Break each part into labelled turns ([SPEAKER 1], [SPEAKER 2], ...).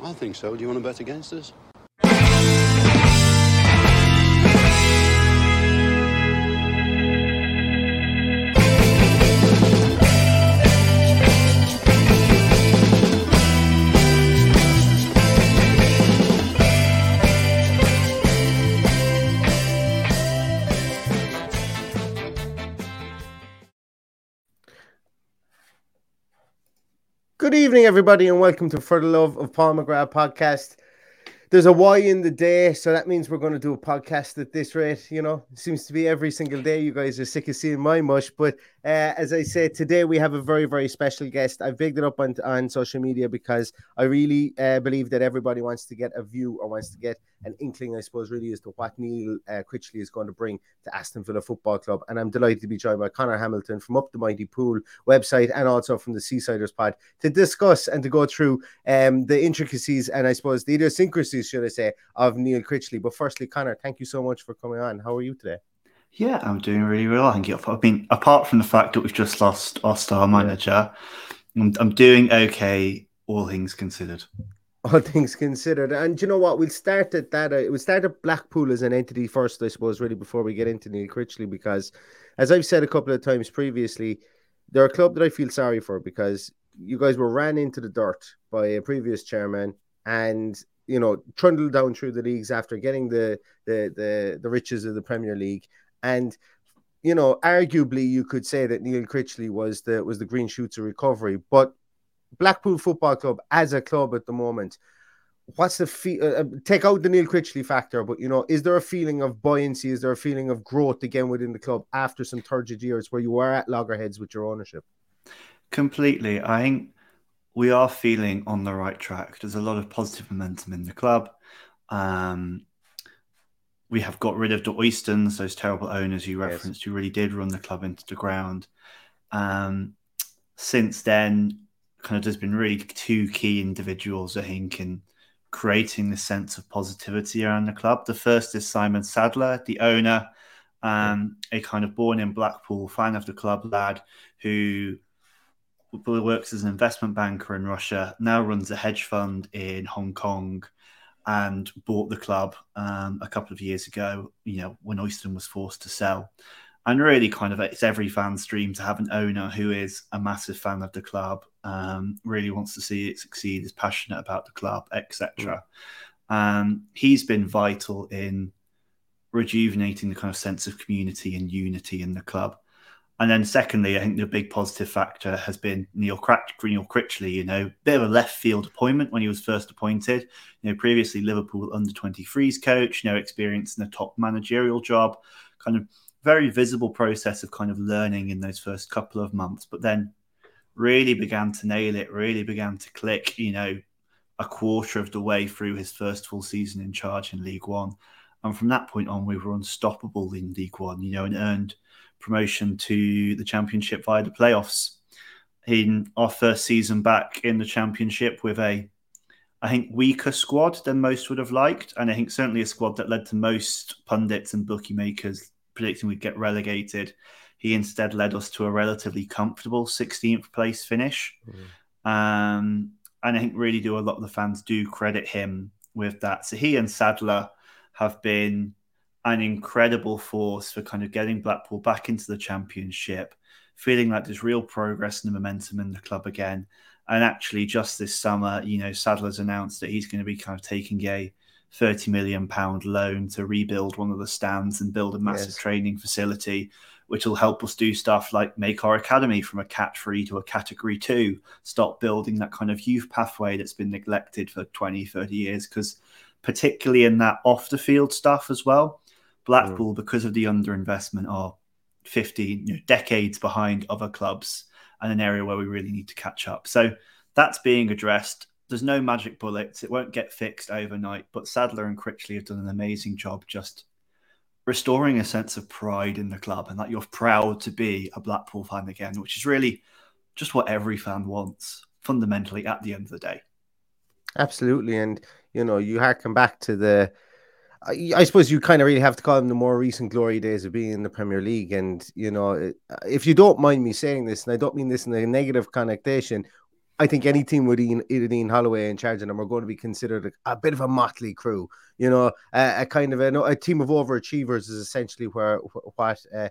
[SPEAKER 1] I think so. Do you want to bet against us?
[SPEAKER 2] Evening, everybody, and welcome to For the Love of Paul McGrath podcast. There's a Y in the day, so that means we're going to do a podcast at this rate. You know, it seems to be every single day. You guys are sick of seeing my mush, but uh, as I said, today we have a very, very special guest. I've bigged it up on, on social media because I really uh, believe that everybody wants to get a view or wants to get an inkling, I suppose, really as to what Neil uh, Critchley is going to bring to Aston Villa Football Club. And I'm delighted to be joined by Connor Hamilton from Up the Mighty Pool website and also from the Seasiders Pod to discuss and to go through um, the intricacies and I suppose the idiosyncrasies, should I say, of Neil Critchley. But firstly, Connor, thank you so much for coming on. How are you today?
[SPEAKER 3] Yeah, I'm doing really well. Thank you. I mean, apart from the fact that we've just lost our star manager, I'm, I'm doing okay, all things considered.
[SPEAKER 2] All things considered, and you know what? We'll start at that. Uh, we'll start at Blackpool as an entity first, I suppose, really before we get into Neil Critchley, because as I've said a couple of times previously, they're a club that I feel sorry for because you guys were ran into the dirt by a previous chairman, and you know trundled down through the leagues after getting the the the, the riches of the Premier League, and you know arguably you could say that Neil Critchley was the was the green shoots of recovery, but Blackpool Football Club as a club at the moment. What's the fee- uh, take out the Neil Critchley factor, but you know, is there a feeling of buoyancy? Is there a feeling of growth again within the club after some turgid years where you were at loggerheads with your ownership?
[SPEAKER 3] Completely. I think we are feeling on the right track. There's a lot of positive momentum in the club. Um, we have got rid of the Oystons, those terrible owners you referenced, yes. who really did run the club into the ground. Um, since then, kind of there's been really two key individuals, I think, in creating this sense of positivity around the club. The first is Simon Sadler, the owner, um, a kind of born in Blackpool, fan of the club lad who works as an investment banker in Russia, now runs a hedge fund in Hong Kong and bought the club um, a couple of years ago, you know, when Oyston was forced to sell. And really kind of it's every fan's dream to have an owner who is a massive fan of the club um, really wants to see it succeed is passionate about the club etc um, he's been vital in rejuvenating the kind of sense of community and unity in the club and then secondly i think the big positive factor has been neil, Cratch- neil critchley you know. Bit of a left field appointment when he was first appointed. You know previously liverpool under 23s coach you know experience in a top managerial job. Kind of very visible process of kind of learning in those first couple of months, but then really began to nail it, really began to click, you know, a quarter of the way through his first full season in charge in League One. And from that point on, we were unstoppable in League One, you know, and earned promotion to the Championship via the playoffs. In our first season back in the Championship with a I think, weaker squad than most would have liked. And I think certainly a squad that led to most pundits and bookmakers predicting we'd get relegated. He instead led us to a relatively comfortable 16th place finish. Mm. Um, and I think really do a lot of the fans do credit him with that. So he and Sadler have been an incredible force for kind of getting Blackpool back into the championship, feeling like there's real progress and momentum in the club again. And actually, just this summer, you know, Sadler's announced that he's going to be kind of taking a 30 million pound loan to rebuild one of the stands and build a massive yes. training facility which will help us do stuff like make our academy from a cat three to a category two start building that kind of youth pathway that's been neglected for 20 30 years because particularly in that off the field stuff as well blackpool mm. because of the underinvestment are 15 you know, decades behind other clubs and an area where we really need to catch up so that's being addressed there's no magic bullets. It won't get fixed overnight. But Sadler and Critchley have done an amazing job just restoring a sense of pride in the club and that you're proud to be a Blackpool fan again, which is really just what every fan wants fundamentally at the end of the day.
[SPEAKER 2] Absolutely. And, you know, you harken back to the, I suppose you kind of really have to call them the more recent glory days of being in the Premier League. And, you know, if you don't mind me saying this, and I don't mean this in a negative connotation, I think any team with Ian, Ian Holloway in charge of them are going to be considered a, a bit of a motley crew. You know, a, a kind of a, a, team of overachievers is essentially where what uh,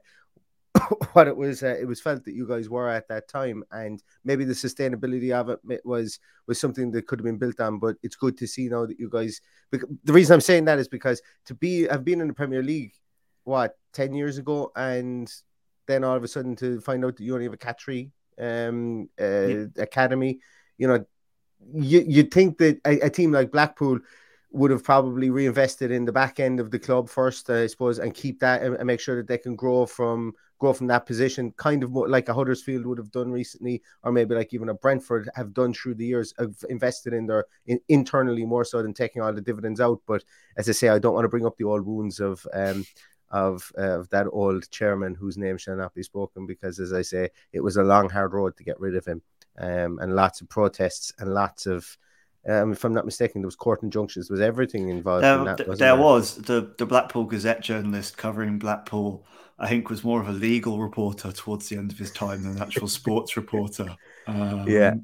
[SPEAKER 2] what it was. Uh, it was felt that you guys were at that time, and maybe the sustainability of it was was something that could have been built on. But it's good to see now that you guys. The reason I'm saying that is because to be I've been in the Premier League, what ten years ago, and then all of a sudden to find out that you only have a cat tree um, uh, yeah. academy. You know, you you'd think that a, a, team like Blackpool would have probably reinvested in the back end of the club first, I suppose, and keep that and make sure that they can grow from grow from that position, kind of more like a Huddersfield would have done recently, or maybe like even a Brentford have done through the years, have invested in their in, internally more so than taking all the dividends out. But as I say, I don't want to bring up the old wounds of um, of uh, of that old chairman whose name shall not be spoken because, as I say, it was a long, hard road to get rid of him, um, and lots of protests and lots of. Um, if I'm not mistaken, there was court injunctions. There Was everything involved?
[SPEAKER 3] There,
[SPEAKER 2] in that,
[SPEAKER 3] there, there was the the Blackpool Gazette journalist covering Blackpool. I think was more of a legal reporter towards the end of his time than an actual sports reporter.
[SPEAKER 2] Um, yeah,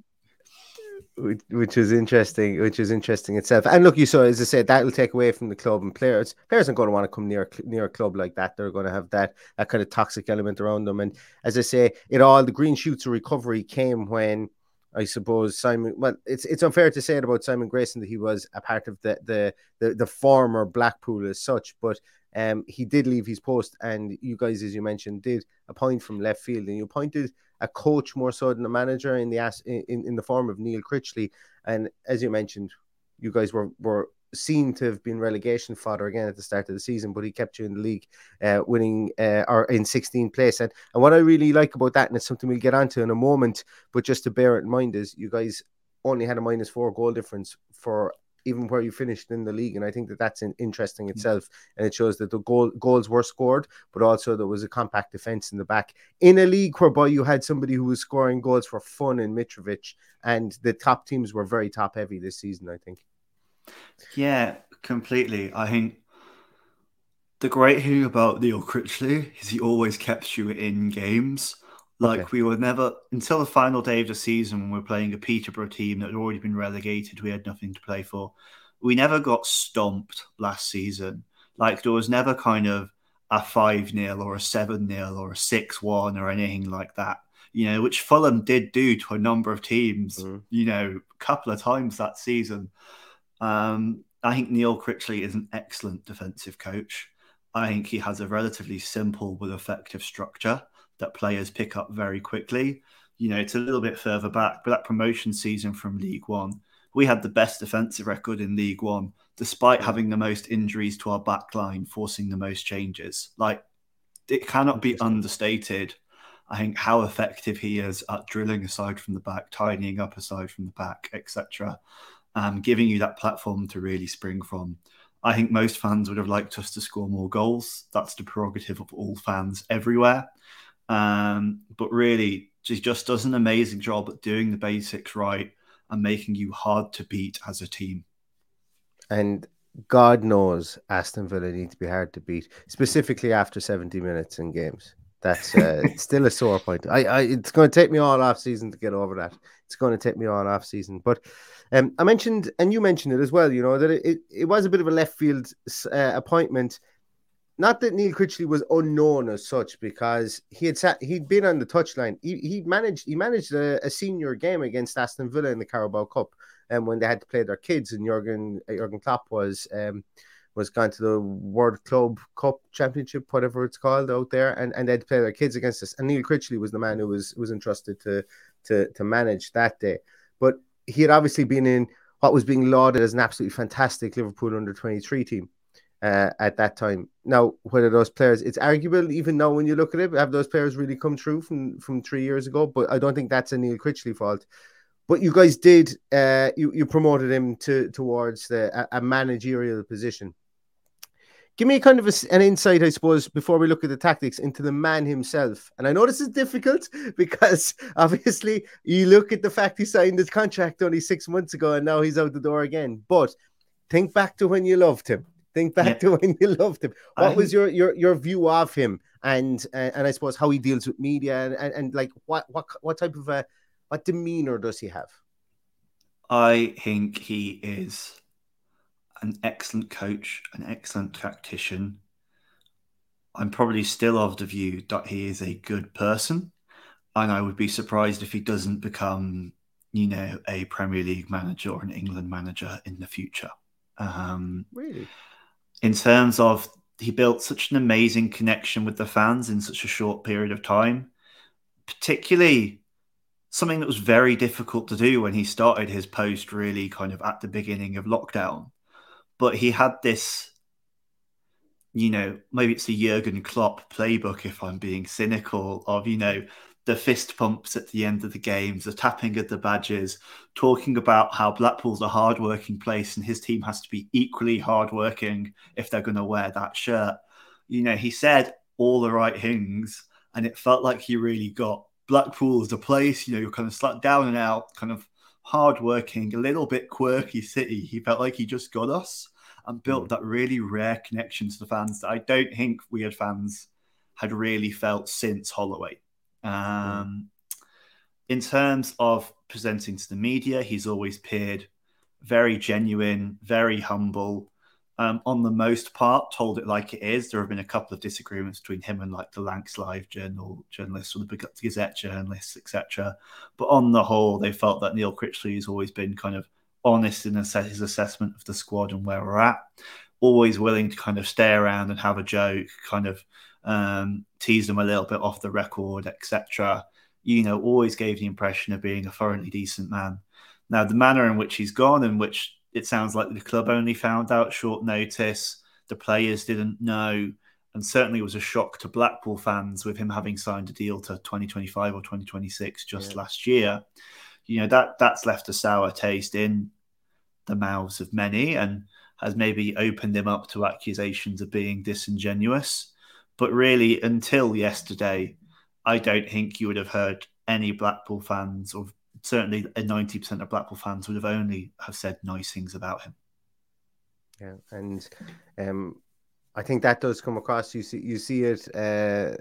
[SPEAKER 2] which, is interesting, which is interesting itself. And look, you saw, as I said, that will take away from the club and players. Players aren't going to want to come near near a club like that. They're going to have that that kind of toxic element around them. And as I say, it all the green shoots of recovery came when I suppose Simon. Well, it's it's unfair to say it about Simon Grayson that he was a part of the the the, the former Blackpool as such, but um, he did leave his post, and you guys, as you mentioned, did appoint from left field, and you appointed a coach more so than a manager in the in, in the form of Neil Critchley. And as you mentioned, you guys were were seen to have been relegation fodder again at the start of the season, but he kept you in the league, uh, winning uh, or in 16th place. And, and what I really like about that, and it's something we'll get onto in a moment, but just to bear it in mind, is you guys only had a minus four goal difference for even where you finished in the league. And I think that that's interesting itself. And it shows that the goal, goals were scored, but also there was a compact defense in the back in a league whereby you had somebody who was scoring goals for fun in Mitrovic, and the top teams were very top heavy this season. I think.
[SPEAKER 3] Yeah, completely. I think the great thing about Neil Critchley is he always kept you in games. Like okay. we were never until the final day of the season when we were playing a Peterborough team that had already been relegated. We had nothing to play for. We never got stomped last season. Like there was never kind of a five 0 or a seven 0 or a six one or anything like that. You know, which Fulham did do to a number of teams. Mm. You know, a couple of times that season. Um, I think Neil Critchley is an excellent defensive coach. I think he has a relatively simple but effective structure that players pick up very quickly. You know, it's a little bit further back, but that promotion season from League One, we had the best defensive record in League One, despite having the most injuries to our back line, forcing the most changes. Like, it cannot be understated, I think, how effective he is at drilling aside from the back, tidying up aside from the back, etc., um, giving you that platform to really spring from. I think most fans would have liked us to score more goals. That's the prerogative of all fans everywhere. Um, but really, she just does an amazing job at doing the basics right and making you hard to beat as a team.
[SPEAKER 2] And God knows Aston Villa need to be hard to beat, specifically after 70 minutes in games. That's uh, still a sore point. I, I, it's going to take me all off season to get over that. It's going to take me all off season. But um, I mentioned, and you mentioned it as well. You know that it, it, it was a bit of a left field uh, appointment. Not that Neil Critchley was unknown as such, because he had sat, he'd been on the touchline. He he managed he managed a, a senior game against Aston Villa in the Carabao Cup, and um, when they had to play their kids, and Jurgen Jurgen Klopp was um, was gone to the World Club Cup Championship, whatever it's called out there, and, and they'd play their kids against us. And Neil Critchley was the man who was was entrusted to to to manage that day. But he had obviously been in what was being lauded as an absolutely fantastic Liverpool under 23 team uh, at that time. Now, whether those players, it's arguable even now when you look at it, have those players really come true from from three years ago? But I don't think that's a Neil Critchley fault. But you guys did, uh, you you promoted him to towards the, a, a managerial position give me kind of a, an insight, I suppose, before we look at the tactics into the man himself. And I know this is difficult because obviously you look at the fact he signed his contract only six months ago and now he's out the door again. But think back to when you loved him. Think back yeah. to when you loved him. What I... was your, your your view of him, and and, and I suppose how he deals with media, and, and, and like what what what type of a what demeanor does he have?
[SPEAKER 3] I think he is an excellent coach, an excellent tactician. I'm probably still of the view that he is a good person, and I would be surprised if he doesn't become, you know, a Premier League manager or an England manager in the future. Um,
[SPEAKER 2] really,
[SPEAKER 3] in terms of he built such an amazing connection with the fans in such a short period of time, particularly something that was very difficult to do when he started his post really kind of at the beginning of lockdown. But he had this, you know, maybe it's a Jurgen Klopp playbook if I'm being cynical of, you know, the fist pumps at the end of the games, the tapping of the badges, talking about how Blackpool's a hard-working place and his team has to be equally hard-working if they're going to wear that shirt. You know, he said all the right things, and it felt like he really got Blackpool as a place. You know, you're kind of slat down and out, kind of hardworking, a little bit quirky city. He felt like he just got us and built mm. that really rare connection to the fans that I don't think we had fans had really felt since Holloway. Um. In terms of presenting to the media, he's always appeared very genuine, very humble, um, on the most part, told it like it is. There have been a couple of disagreements between him and like the Lancs Live journal journalists or the Gazette journalists, etc. But on the whole, they felt that Neil Critchley has always been kind of honest in his assessment of the squad and where we're at. Always willing to kind of stay around and have a joke, kind of um, tease them a little bit off the record, etc. You know, always gave the impression of being a thoroughly decent man. Now, the manner in which he's gone, and which it sounds like the club only found out short notice. The players didn't know. And certainly was a shock to Blackpool fans with him having signed a deal to 2025 or 2026 just yeah. last year. You know, that that's left a sour taste in the mouths of many and has maybe opened him up to accusations of being disingenuous. But really, until yesterday, I don't think you would have heard any Blackpool fans or certainly ninety percent of Blackpool fans would have only have said nice things about him.
[SPEAKER 2] Yeah, and um, I think that does come across. You see, you see it uh,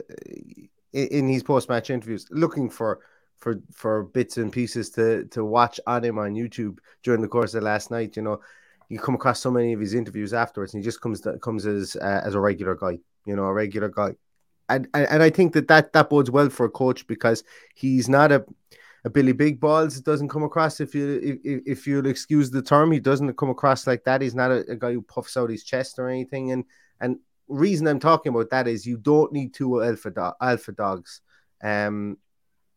[SPEAKER 2] in his post-match interviews, looking for for for bits and pieces to to watch on him on YouTube during the course of last night. You know, you come across so many of his interviews afterwards, and he just comes comes as uh, as a regular guy. You know, a regular guy, and, and and I think that that that bodes well for a coach because he's not a a Billy Big Balls It doesn't come across if you if, if you'll excuse the term. He doesn't come across like that. He's not a, a, guy who puffs out his chest or anything. And and reason I'm talking about that is you don't need two alpha do- alpha dogs um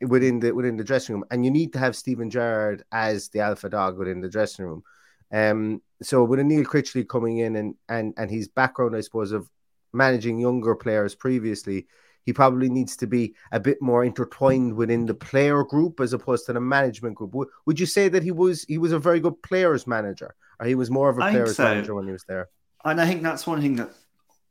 [SPEAKER 2] within the within the dressing room, and you need to have Steven Gerrard as the alpha dog within the dressing room. Um, so with Neil Critchley coming in and and and his background, I suppose, of managing younger players previously, he probably needs to be a bit more intertwined within the player group as opposed to the management group. Would, would you say that he was he was a very good players manager, or he was more of a I players so. manager when he was there?
[SPEAKER 3] And I think that's one thing that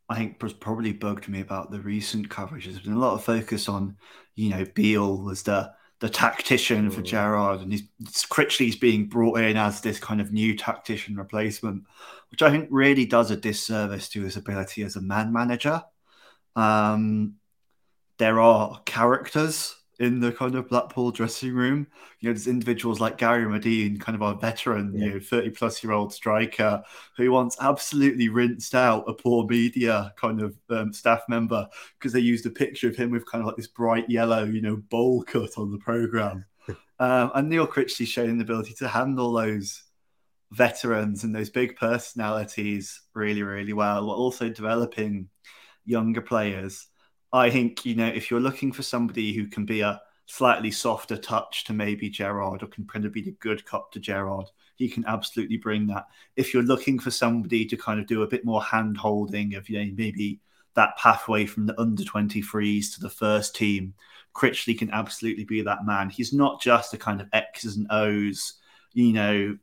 [SPEAKER 3] I think was probably bugged me about the recent coverage. There's been a lot of focus on, you know, Beale was the the tactician for mm. Gerrard, and he's Critchley's being brought in as this kind of new tactician replacement, which I think really does a disservice to his ability as a man manager. Um, there are characters in the kind of Blackpool dressing room. You know, there's individuals like Gary Madine, kind of our veteran, yeah. you know, 30 plus year old striker who once absolutely rinsed out a poor media kind of um, staff member because they used a picture of him with kind of like this bright yellow, you know, bowl cut on the program. um, and Neil Critchley's shown an ability to handle those veterans and those big personalities really, really well, while also developing younger players. I think, you know, if you're looking for somebody who can be a slightly softer touch to maybe Gerrard or can kind of be the good cop to Gerrard, he can absolutely bring that. If you're looking for somebody to kind of do a bit more hand holding of, you know, maybe that pathway from the under 23s to the first team, Critchley can absolutely be that man. He's not just a kind of X's and O's, you know,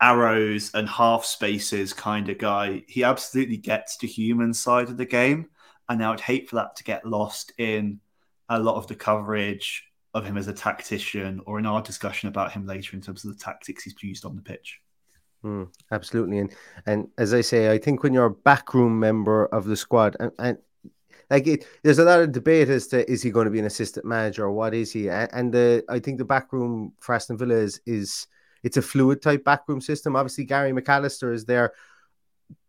[SPEAKER 3] arrows and half spaces kind of guy. He absolutely gets the human side of the game. And now I would hate for that to get lost in a lot of the coverage of him as a tactician or in our discussion about him later in terms of the tactics he's used on the pitch.
[SPEAKER 2] Mm, absolutely, and and as I say, I think when you're a backroom member of the squad, and, and like it, there's a lot of debate as to is he going to be an assistant manager or what is he, and, and the I think the backroom for Aston Villa is is it's a fluid type backroom system. Obviously, Gary McAllister is there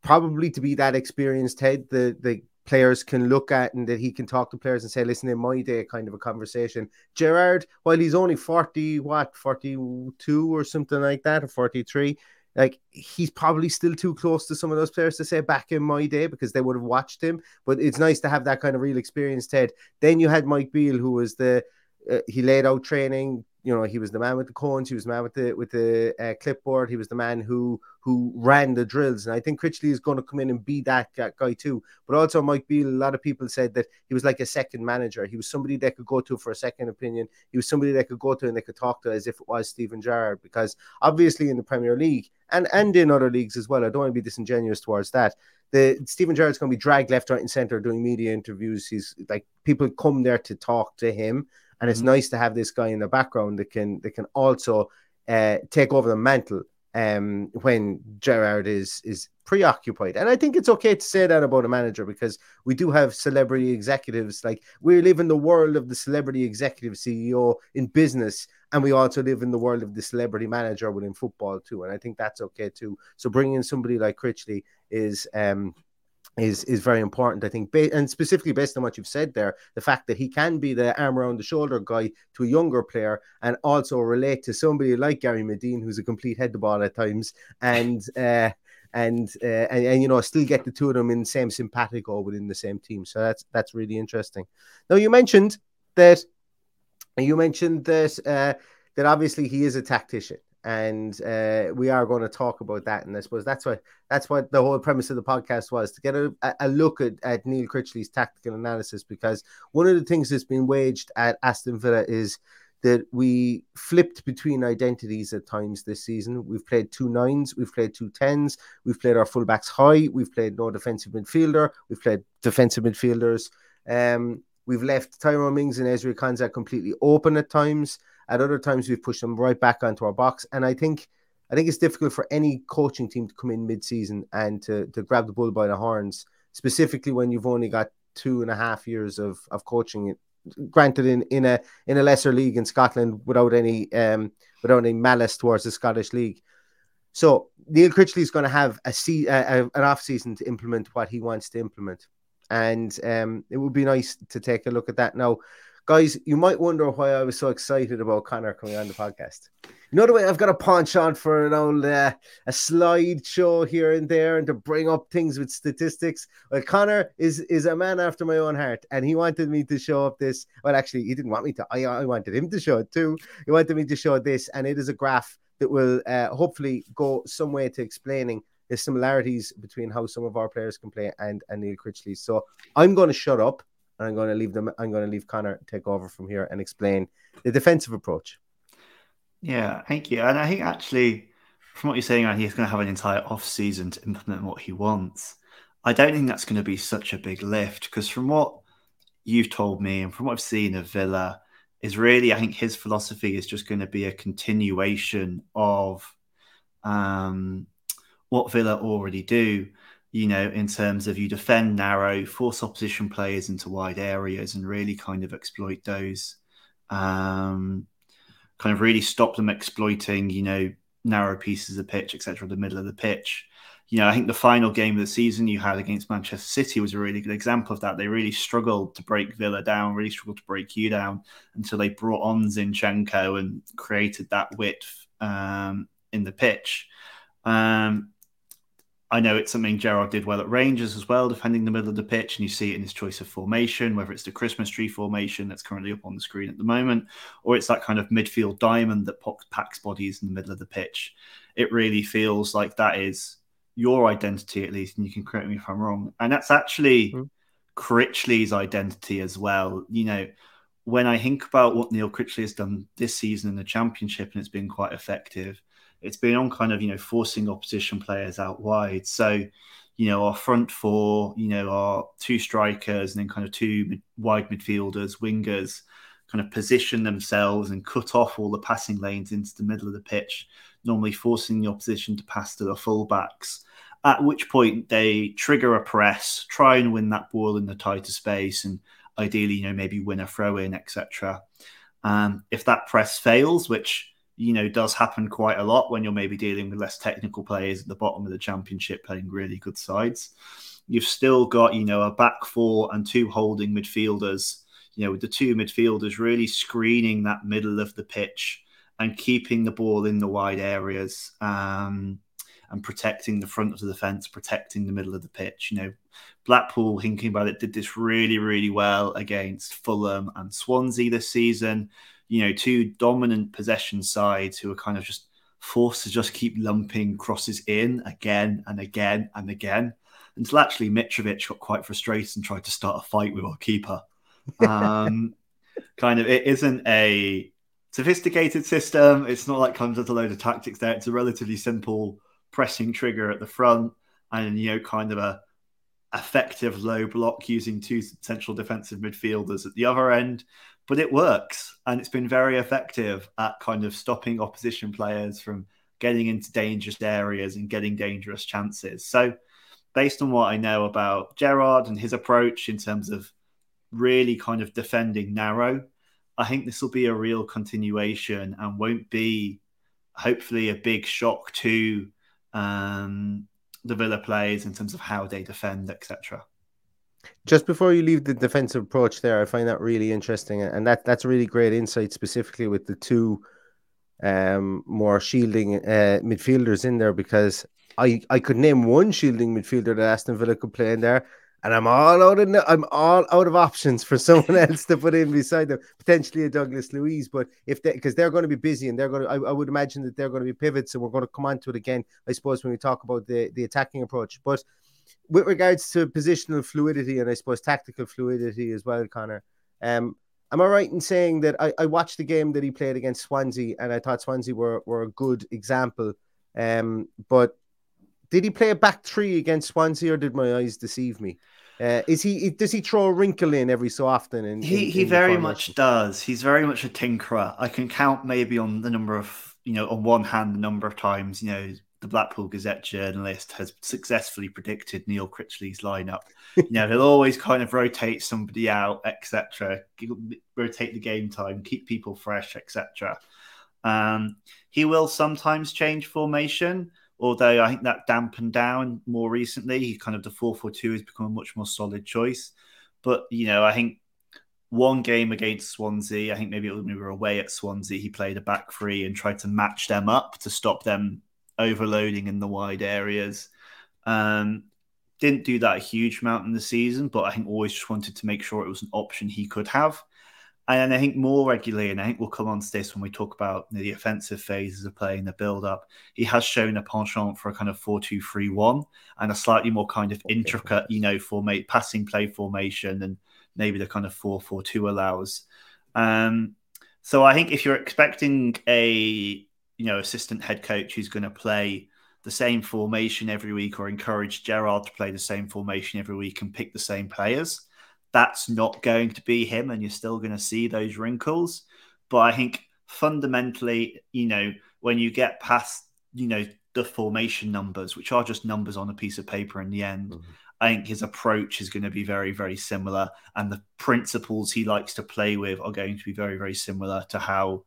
[SPEAKER 2] probably to be that experienced head, the the players can look at and that he can talk to players and say, listen, in my day, kind of a conversation. Gerrard, while he's only 40, what, 42 or something like that, or 43, like he's probably still too close to some of those players to say back in my day because they would have watched him. But it's nice to have that kind of real experience, Ted. Then you had Mike Beale, who was the, uh, he laid out training, you know, he was the man with the cones, he was the man with the with the uh, clipboard, he was the man who who ran the drills. And I think Critchley is going to come in and be that guy too. But also Mike Beale, a lot of people said that he was like a second manager. He was somebody they could go to for a second opinion. He was somebody they could go to and they could talk to as if it was Steven Gerrard. Because obviously in the Premier League and and in other leagues as well, I don't want to be disingenuous towards that. The Steven Gerrard's going to be dragged left, right, and center doing media interviews. He's like people come there to talk to him and it's mm-hmm. nice to have this guy in the background that can that can also uh, take over the mantle um, when Gerrard is is preoccupied. And I think it's okay to say that about a manager because we do have celebrity executives. Like we live in the world of the celebrity executive CEO in business, and we also live in the world of the celebrity manager within football too. And I think that's okay too. So bringing in somebody like Critchley is um is is very important. I think, and specifically based on what you've said there, the fact that he can be the arm around the shoulder guy to a younger player, and also relate to somebody like Gary Madine, who's a complete head the ball at times, and uh, and, uh, and and you know still get the two of them in the same simpatico within the same team. So that's that's really interesting. Now you mentioned that you mentioned that uh, that obviously he is a tactician and uh, we are going to talk about that. And I suppose that's what that's what the whole premise of the podcast was to get a, a look at, at Neil Critchley's tactical analysis. Because one of the things that's been waged at Aston Villa is that we flipped between identities at times this season. We've played two nines, we've played two tens, we've played our fullbacks high, we've played no defensive midfielder, we've played defensive midfielders. Um, we've left Tyrone Mings and Ezri Konsa completely open at times. At other times, we've pushed them right back onto our box. And I think I think it's difficult for any coaching team to come in mid-season and to, to grab the bull by the horns, specifically when you've only got two and a half years of, of coaching. Granted, in, in a in a lesser league in Scotland, without any um, without any malice towards the Scottish league. So Neil Critchley is going to have a, se- an off season to implement what he wants to implement, and um, it would be nice to take a look at that now guys, you might wonder why I was so excited about Connor coming on the podcast. You know the way I've got a punch on for an old uh, a slide show here and there, and to bring up things with statistics. Well, Connor is is a man after my own heart, and he wanted me to show up this. Well, actually, he didn't want me to. I, I wanted him to show it too. He wanted me to show this, and it is a graph that will uh, hopefully go some way to explaining the similarities between how some of our players can play and and Neil Critchley. So I'm going to shut up and I'm going to leave them. I'm going to leave Connor take over from here and explain the defensive approach.
[SPEAKER 3] Yeah, thank you. And I think actually, from what you're saying, he's going to have an entire off season to implement what he wants. I don't think that's going to be such a big lift because from what you've told me and from what I've seen of Villa, is really, I think his philosophy is just going to be a continuation of um, what Villa already do. You know, in terms of you defend narrow, force opposition players into wide areas, and really kind of exploit those. Um, kind of really stop them exploiting, you know, narrow pieces of pitch, etc., the middle of the pitch. You know, I think the final game of the season you had against Manchester City was a really good example of that. They really struggled to break Villa down, really struggled to break you down until they brought on Zinchenko and created that width um, in the pitch. Um, I know it's something Gerrard did well at Rangers as well, defending the middle of the pitch, and you see it in his choice of formation, whether it's the Christmas tree formation that's currently up on the screen at the moment, or it's that kind of midfield diamond that packs bodies in the middle of the pitch. It really feels like that is your identity, at least, and you can correct me if I'm wrong. And that's actually mm-hmm. Critchley's identity as well. You know, when I think about what Neil Critchley has done this season in the Championship, and it's been quite effective it's been on kind of you know forcing opposition players out wide. So you know our front four, you know our two strikers and then kind of two mid- wide midfielders, wingers, kind of position themselves and cut off all the passing lanes into the middle of the pitch, normally forcing the opposition to pass to the fullbacks. At which point they trigger a press, try and win that ball in the tighter space, and ideally, you know, maybe win a throw in, etc. Um, if that press fails, which you know, does happen quite a lot when you're maybe dealing with less technical players at the bottom of the championship playing really good sides. You've still got, you know, a back four and two holding midfielders, you know, with the two midfielders really screening that middle of the pitch and keeping the ball in the wide areas um, and protecting the front of the defence, protecting the middle of the pitch. You know, Blackpool, thinking about it, did this really, really well against Fulham and Swansea this season you know, two dominant possession sides who are kind of just forced to just keep lumping crosses in again and again and again until actually Mitrovic got quite frustrated and tried to start a fight with our keeper. Um, kind of, it isn't a sophisticated system. It's not like comes with a load of tactics there. It's a relatively simple pressing trigger at the front and, you know, kind of a effective low block using two central defensive midfielders at the other end but it works and it's been very effective at kind of stopping opposition players from getting into dangerous areas and getting dangerous chances. So, based on what I know about Gerrard and his approach in terms of really kind of defending narrow, I think this will be a real continuation and won't be hopefully a big shock to um, the Villa players in terms of how they defend, etc.
[SPEAKER 2] Just before you leave the defensive approach there, I find that really interesting, and that that's really great insight, specifically with the two um, more shielding uh, midfielders in there, because I I could name one shielding midfielder that Aston Villa could play in there, and I'm all out of I'm all out of options for someone else to put in beside them, potentially a Douglas Luiz. But if they because they're going to be busy and they're going to, I, I, would imagine that they're going to be pivots, and we're going to come on to it again, I suppose, when we talk about the the attacking approach. But with regards to positional fluidity and I suppose tactical fluidity as well, Connor. Um, am I right in saying that I, I watched the game that he played against Swansea and I thought Swansea were, were a good example. Um, but did he play a back three against Swansea or did my eyes deceive me? Uh, is he does he throw a wrinkle in every so often? In,
[SPEAKER 3] he
[SPEAKER 2] in,
[SPEAKER 3] he very much does. He's very much a tinkerer. I can count maybe on the number of you know on one hand the number of times you know the Blackpool Gazette journalist has successfully predicted Neil Critchley's lineup. you know, he'll always kind of rotate somebody out, etc. Rotate the game time, keep people fresh, etc. Um, he will sometimes change formation, although I think that dampened down more recently. He kind of the four four two has become a much more solid choice. But you know, I think one game against Swansea, I think maybe when we were away at Swansea, he played a back three and tried to match them up to stop them overloading in the wide areas. Um, didn't do that a huge amount in the season, but I think always just wanted to make sure it was an option he could have. And I think more regularly, and I think we'll come on to this when we talk about you know, the offensive phases of playing the build up. He has shown a penchant for a kind of 4 2 3 1 and a slightly more kind of intricate, you know, formate passing play formation and maybe the kind of 4 4 2 allows. Um, so I think if you're expecting a you know, assistant head coach who's going to play the same formation every week or encourage Gerrard to play the same formation every week and pick the same players. that's not going to be him, and you're still going to see those wrinkles. But I think fundamentally, you know, when you get past, you know, the formation numbers, which are just numbers on a piece of paper in the end, mm-hmm. I think his approach is going to be very, very similar. And the principles he likes to play with are going to be very, very similar to how,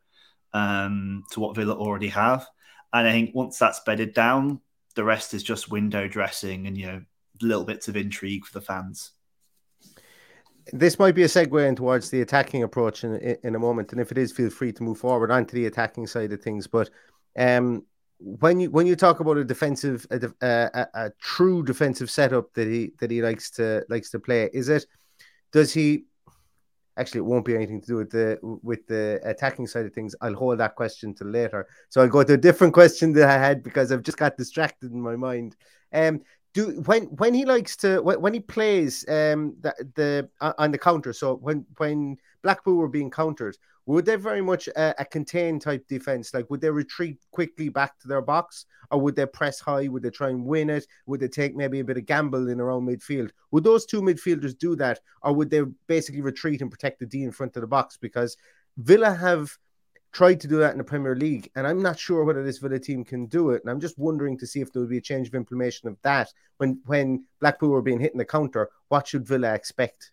[SPEAKER 3] um, to what Villa already have. And I think once that's bedded down, the rest is just window dressing and, you know, little bits of intrigue for the fans
[SPEAKER 2] this might be a segue in towards the attacking approach in, in a moment. And if it is, feel free to move forward onto the attacking side of things. But um, when you when you talk about a defensive, a, a, a, true defensive setup that he that he likes to likes to play, is it? Does he? Actually, it won't be anything to do with the with the attacking side of things. I'll hold that question till later. So I'll go to a different question that I had because I've just got distracted in my mind. Um, do when when he likes to when, he plays um the, the uh, on the counter so when when blackpool were being countered would they very much uh, a contain type defense? Like would they retreat quickly back to their box? Or would they press high? Would they try and win it? Would they take maybe a bit of gamble in their own midfield? Would those two midfielders do that? Or would they basically retreat and protect the d in front of the box? Because villa have tried to do that in the Premier League, and I'm not sure whether this Villa team can do it. And I'm just wondering to see if there would be a change of implementation of that when when Blackpool were being hit in the counter. What should Villa expect?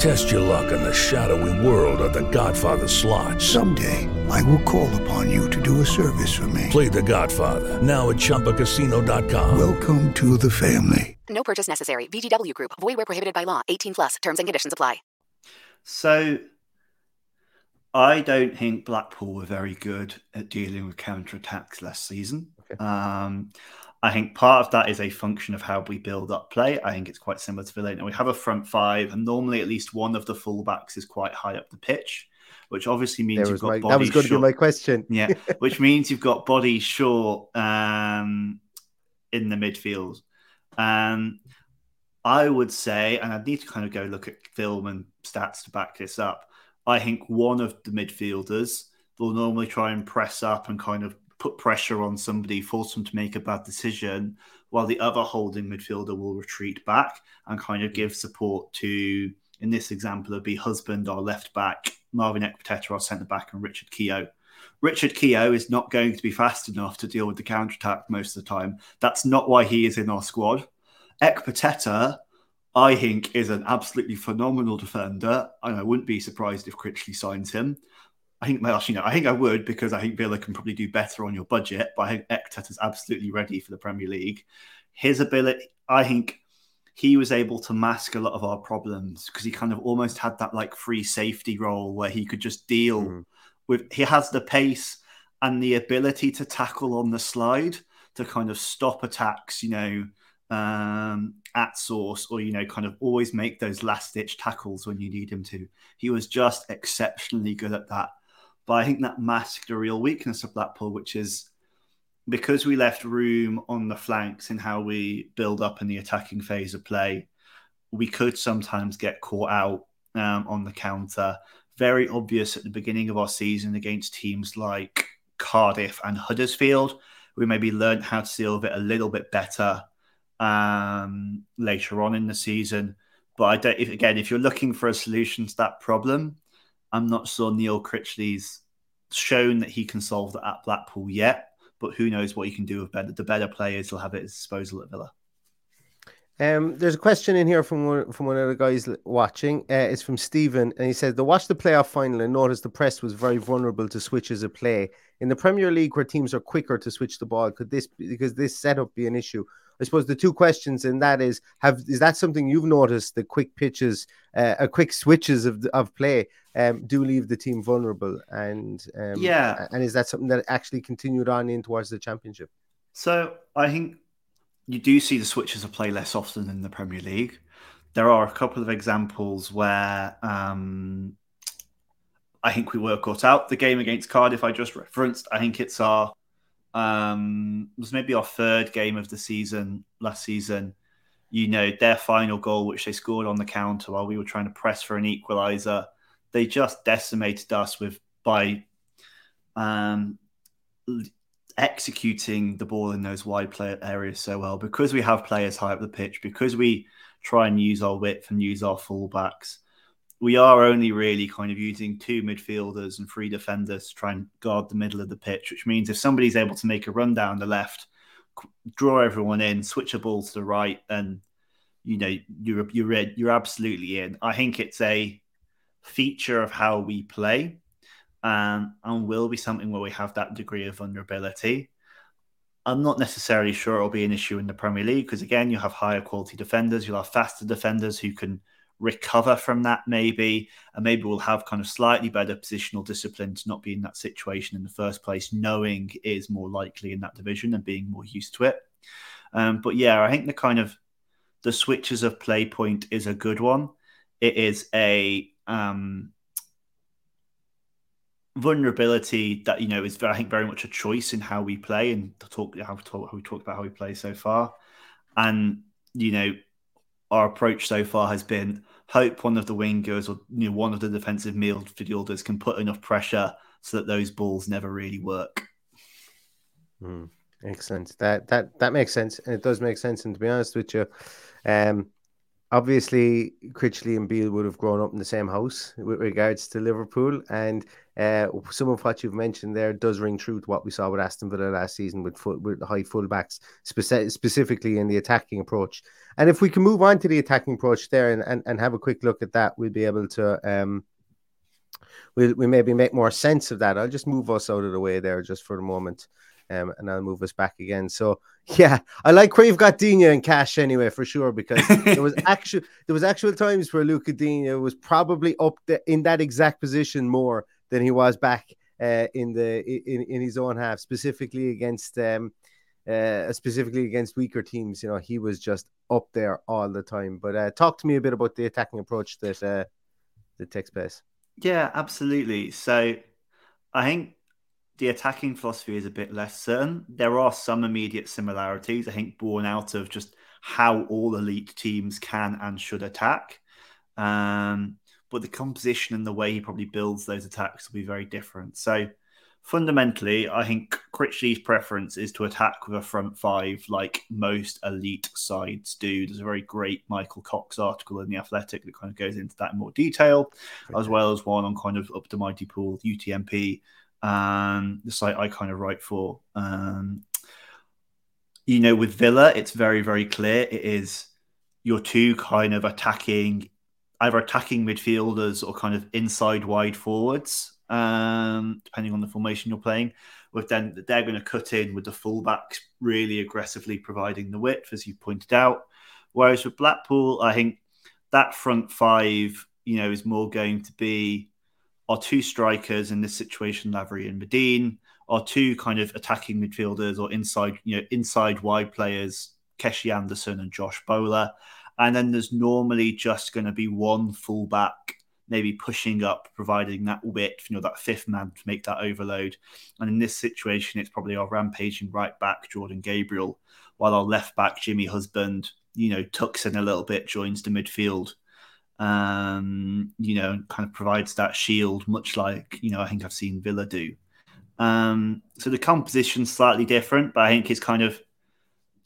[SPEAKER 4] Test your luck in the shadowy world of the Godfather slot.
[SPEAKER 5] Someday, I will call upon you to do a service for me.
[SPEAKER 4] Play the Godfather, now at ChumbaCasino.com.
[SPEAKER 5] Welcome to the family.
[SPEAKER 6] No purchase necessary. VGW Group. Void where prohibited by law. 18 plus. Terms and conditions apply.
[SPEAKER 3] So, I don't think Blackpool were very good at dealing with counter-attacks last season. Okay. Um, I think part of that is a function of how we build up play. I think it's quite similar to Villa. Now we have a front five, and normally at least one of the fullbacks is quite high up the pitch, which obviously means you've got
[SPEAKER 2] my, That was going
[SPEAKER 3] short.
[SPEAKER 2] to be my question.
[SPEAKER 3] yeah, which means you've got body short um, in the midfield. Um, I would say, and I need to kind of go look at film and stats to back this up. I think one of the midfielders will normally try and press up and kind of put pressure on somebody, force them to make a bad decision, while the other holding midfielder will retreat back and kind of give support to, in this example, it'd be husband or left back, Marvin Ekpiteta or centre back, and Richard Keogh. Richard Keogh is not going to be fast enough to deal with the counter attack most of the time. That's not why he is in our squad. Ekpiteta, I think, is an absolutely phenomenal defender, and I wouldn't be surprised if Critchley signs him. I think, well, actually, no, I think I would because I think Villa can probably do better on your budget. But I think Ektet is absolutely ready for the Premier League. His ability, I think, he was able to mask a lot of our problems because he kind of almost had that like free safety role where he could just deal mm. with. He has the pace and the ability to tackle on the slide to kind of stop attacks. You know, um, at source or, you know, kind of always make those last ditch tackles when you need him to. He was just exceptionally good at that. But I think that masked a real weakness of Blackpool, which is because we left room on the flanks in how we build up in the attacking phase of play, we could sometimes get caught out um, on the counter. Very obvious at the beginning of our season against teams like Cardiff and Huddersfield. We maybe learned how to deal with it a little bit better um, later on in the season. But I don't, if, again, if you're looking for a solution to that problem, I'm not sure Neil Critchley's shown that he can solve that at Blackpool yet, but who knows what he can do with better. The better players he'll have at his disposal at Villa.
[SPEAKER 2] Um, there's a question in here from one, from one of the guys watching. Uh, it's from Stephen, and he says, "They watch the playoff final and noticed the press was very vulnerable to switches of play in the Premier League, where teams are quicker to switch the ball. Could this because this setup be an issue? I suppose the two questions in that is: Have is that something you've noticed? The quick pitches, uh, uh quick switches of of play, um, do leave the team vulnerable, and um,
[SPEAKER 3] yeah,
[SPEAKER 2] and is that something that actually continued on in towards the championship?
[SPEAKER 3] So I think you do see the switches of play less often in the Premier League. There are a couple of examples where um, I think we were caught out. The game against Cardiff I just referenced, I think it's our um, was maybe our third game of the season last season. You know, their final goal, which they scored on the counter while we were trying to press for an equaliser, they just decimated us with by um, executing the ball in those wide play areas so well because we have players high up the pitch, because we try and use our width and use our fullbacks. We are only really kind of using two midfielders and three defenders to try and guard the middle of the pitch, which means if somebody's able to make a run down the left, draw everyone in, switch a ball to the right, and you know you're you're you're absolutely in. I think it's a feature of how we play um, and will be something where we have that degree of vulnerability. I'm not necessarily sure it'll be an issue in the Premier League because, again, you have higher quality defenders, you'll have faster defenders who can recover from that, maybe, and maybe we'll have kind of slightly better positional discipline to not be in that situation in the first place, knowing is more likely in that division and being more used to it. Um, but yeah, I think the kind of the switches of play point is a good one. It is a um, vulnerability that you know is I think very much a choice in how we play and to talk how we talk, how we talk about how we play so far, and you know our approach so far has been hope one of the wingers or you know one of the defensive midfielders can put enough pressure so that those balls never really work.
[SPEAKER 2] Mm, sense. That that that makes sense, and it does make sense. And to be honest with you, um, obviously Critchley and Beale would have grown up in the same house with regards to Liverpool, and uh, some of what you've mentioned there does ring true to what we saw with Aston Villa last season with full, with high fullbacks, speci- specifically in the attacking approach. And if we can move on to the attacking approach there and, and, and have a quick look at that, we'll be able to um, we'll we maybe make more sense of that. I'll just move us out of the way there just for a moment um, and I'll move us back again. So yeah, I like where you've got Digne and Cash anyway for sure because there was actual there was actual times where Luca Digne was probably up the, in that exact position more than he was back uh, in the in, in his own half, specifically against um, uh, specifically against weaker teams. You know, he was just up there all the time. But uh, talk to me a bit about the attacking approach that uh, that takes place.
[SPEAKER 3] Yeah, absolutely. So I think the attacking philosophy is a bit less certain. There are some immediate similarities, I think, born out of just how all elite teams can and should attack. Um, but the composition and the way he probably builds those attacks will be very different. So, fundamentally, I think Critchley's preference is to attack with a front five, like most elite sides do. There's a very great Michael Cox article in The Athletic that kind of goes into that in more detail, okay. as well as one on kind of Up The Mighty Pool, UTMP, um, the site I kind of write for. Um, you know, with Villa, it's very, very clear. It is your two kind of attacking, either attacking midfielders or kind of inside wide forwards, um, depending on the formation you're playing. With then they're going to cut in with the fullbacks really aggressively providing the width, as you pointed out. Whereas with Blackpool, I think that front five, you know, is more going to be our two strikers in this situation, Lavery and Madine, our two kind of attacking midfielders or inside, you know, inside wide players, Keshi Anderson and Josh Bowler. And then there's normally just going to be one fullback, maybe pushing up, providing that width, you know, that fifth man to make that overload. And in this situation, it's probably our rampaging right back, Jordan Gabriel, while our left back, Jimmy Husband, you know, tucks in a little bit, joins the midfield um, you know, kind of provides that shield, much like, you know, I think I've seen Villa do. Um, so the composition's slightly different, but I think his kind of,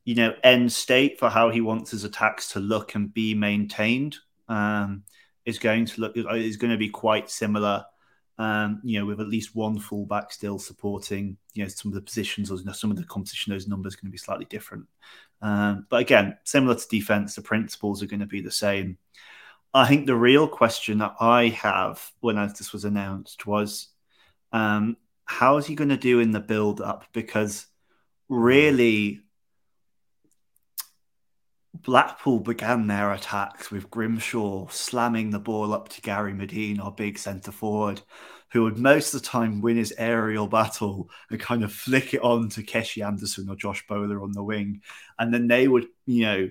[SPEAKER 3] you know, end state for how he wants his attacks to look and be maintained um, is going to look is going to be quite similar. Um, you know, with at least one fullback still supporting, you know, some of the positions or some of the composition, those numbers going to be slightly different. Um, but again, similar to defense, the principles are going to be the same. I think the real question that I have when this was announced was um, how is he going to do in the build up? Because really, Blackpool began their attacks with Grimshaw slamming the ball up to Gary Madine, our big centre forward, who would most of the time win his aerial battle and kind of flick it on to Keshi Anderson or Josh Bowler on the wing. And then they would, you know,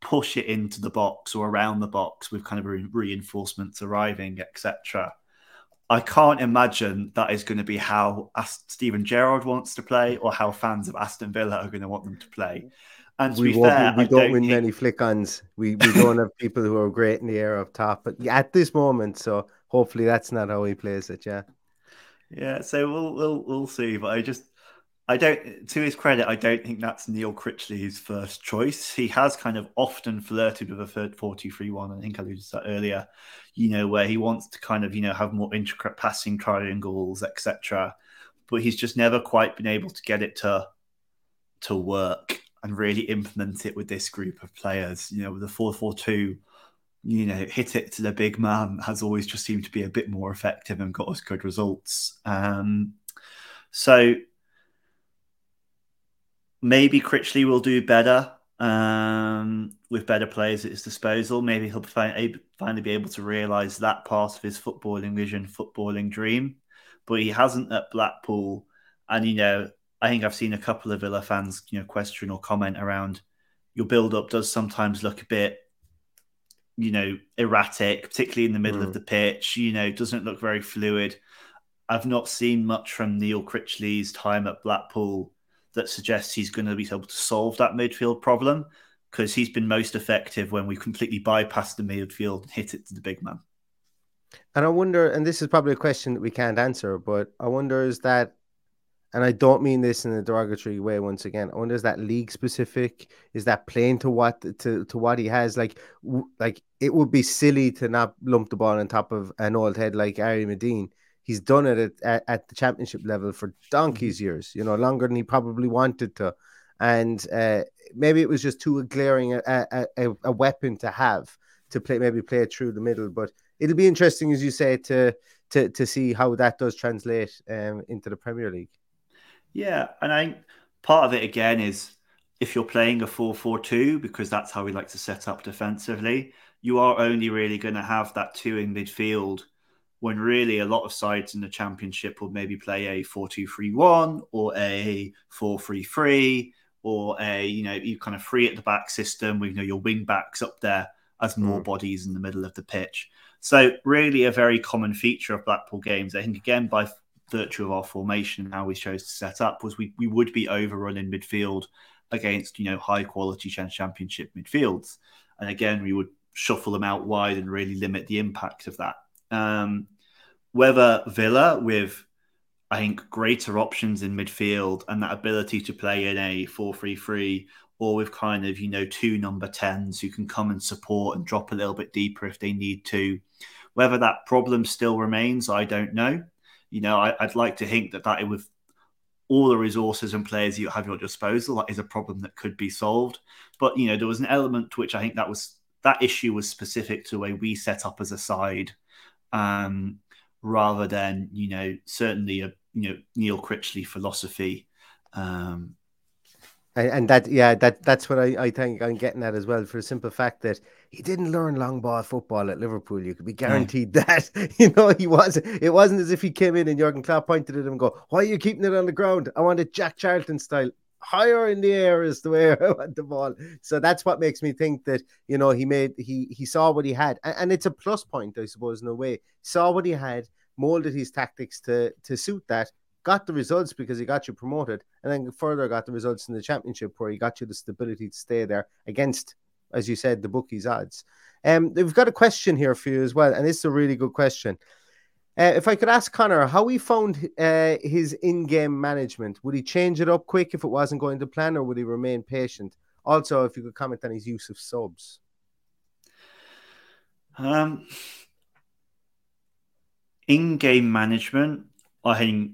[SPEAKER 3] push it into the box or around the box with kind of re- reinforcements arriving, etc. I can't imagine that is going to be how Ast- Steven Gerrard wants to play or how fans of Aston Villa are going to want them to play. And to
[SPEAKER 2] we
[SPEAKER 3] be fair,
[SPEAKER 2] we
[SPEAKER 3] I
[SPEAKER 2] don't,
[SPEAKER 3] don't
[SPEAKER 2] win
[SPEAKER 3] think-
[SPEAKER 2] many flick-ons. We we don't have people who are great in the air up top, but at this moment, so hopefully that's not how he plays it. Yeah.
[SPEAKER 3] Yeah, so we'll we'll we'll see. But I just I don't to his credit, I don't think that's Neil Critchley's first choice. He has kind of often flirted with a third 4-2-3-1. I think I alluded to that earlier, you know, where he wants to kind of, you know, have more intricate passing triangles, etc. But he's just never quite been able to get it to to work and really implement it with this group of players. You know, with the 4-4-2 you know, hit it to the big man has always just seemed to be a bit more effective and got us good results. Um, so maybe Critchley will do better um, with better players at his disposal. Maybe he'll find, finally be able to realise that part of his footballing vision, footballing dream. But he hasn't at Blackpool. And, you know, I think I've seen a couple of Villa fans, you know, question or comment around your build up does sometimes look a bit you know, erratic, particularly in the middle
[SPEAKER 2] Mm.
[SPEAKER 3] of the pitch. You know, doesn't look very fluid. I've not seen much from Neil Critchley's time at Blackpool that suggests he's going to be able to solve that midfield problem because he's been most effective when we completely bypass the midfield and hit it to the big man.
[SPEAKER 2] And I wonder, and this is probably a question that we can't answer, but I wonder is that, and I don't mean this in a derogatory way. Once again, I wonder is that league specific? Is that playing to what to to what he has? Like, w- like it would be silly to not lump the ball on top of an old head like Gary Madine. He's done it at, at, at the championship level for donkey's years, you know, longer than he probably wanted to. And uh, maybe it was just too glaring a, a, a, a weapon to have to play, maybe play it through the middle. But it'll be interesting, as you say, to to to see how that does translate um, into the Premier League.
[SPEAKER 3] Yeah, and I part of it again is if you're playing a 4-4-2 because that's how we like to set up defensively, you are only really going to have that two in midfield when really a lot of sides in the championship will maybe play a 4-2-3-1 or a 4-3-3 or a you know you kind of free at the back system with you know your wing backs up there as more mm. bodies in the middle of the pitch. So really a very common feature of Blackpool games. I think again by virtue of our formation and how we chose to set up was we, we would be overrun in midfield against you know high quality championship midfields and again we would shuffle them out wide and really limit the impact of that um, whether villa with i think greater options in midfield and that ability to play in a 4-3-3 or with kind of you know two number 10s who can come and support and drop a little bit deeper if they need to whether that problem still remains i don't know you know, I, would like to think that that with all the resources and players you have at your disposal, that is a problem that could be solved. But you know, there was an element to which I think that was that issue was specific to the way we set up as a side, um, rather than you know certainly a you know Neil Critchley philosophy. Um,
[SPEAKER 2] and, and that yeah that that's what I, I think I'm getting at as well for the simple fact that he didn't learn long ball football at Liverpool. You could be guaranteed mm. that. You know, he was it wasn't as if he came in and Jurgen Klopp pointed at him and go, Why are you keeping it on the ground? I want it Jack Charlton style. Higher in the air is the way I want the ball. So that's what makes me think that, you know, he made he he saw what he had. And, and it's a plus point, I suppose, in a way. Saw what he had, molded his tactics to to suit that got the results because he got you promoted, and then further got the results in the championship where he got you the stability to stay there against, as you said, the bookies' odds. Um, we've got a question here for you as well, and is a really good question. Uh, if I could ask Connor how he found uh, his in-game management, would he change it up quick if it wasn't going to plan, or would he remain patient? Also, if you could comment on his use of subs.
[SPEAKER 3] Um, in-game management, I think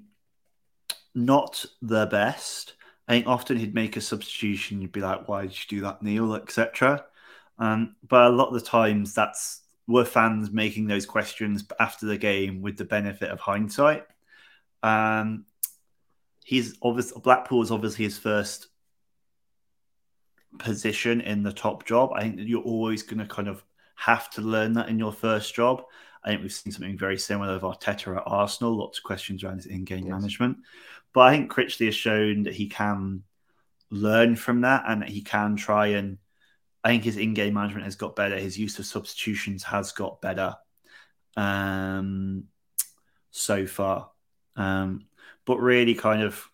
[SPEAKER 3] not the best. I think often he'd make a substitution, you'd be like, "Why did you do that, Neil?" etc. Um, but a lot of the times, that's were fans making those questions after the game with the benefit of hindsight. Um, he's obviously Blackpool is obviously his first position in the top job. I think that you're always going to kind of have to learn that in your first job. I think we've seen something very similar with Arteta at Arsenal. Lots of questions around his in-game yes. management, but I think Critchley has shown that he can learn from that and that he can try and I think his in-game management has got better. His use of substitutions has got better um, so far. Um, but really, kind of,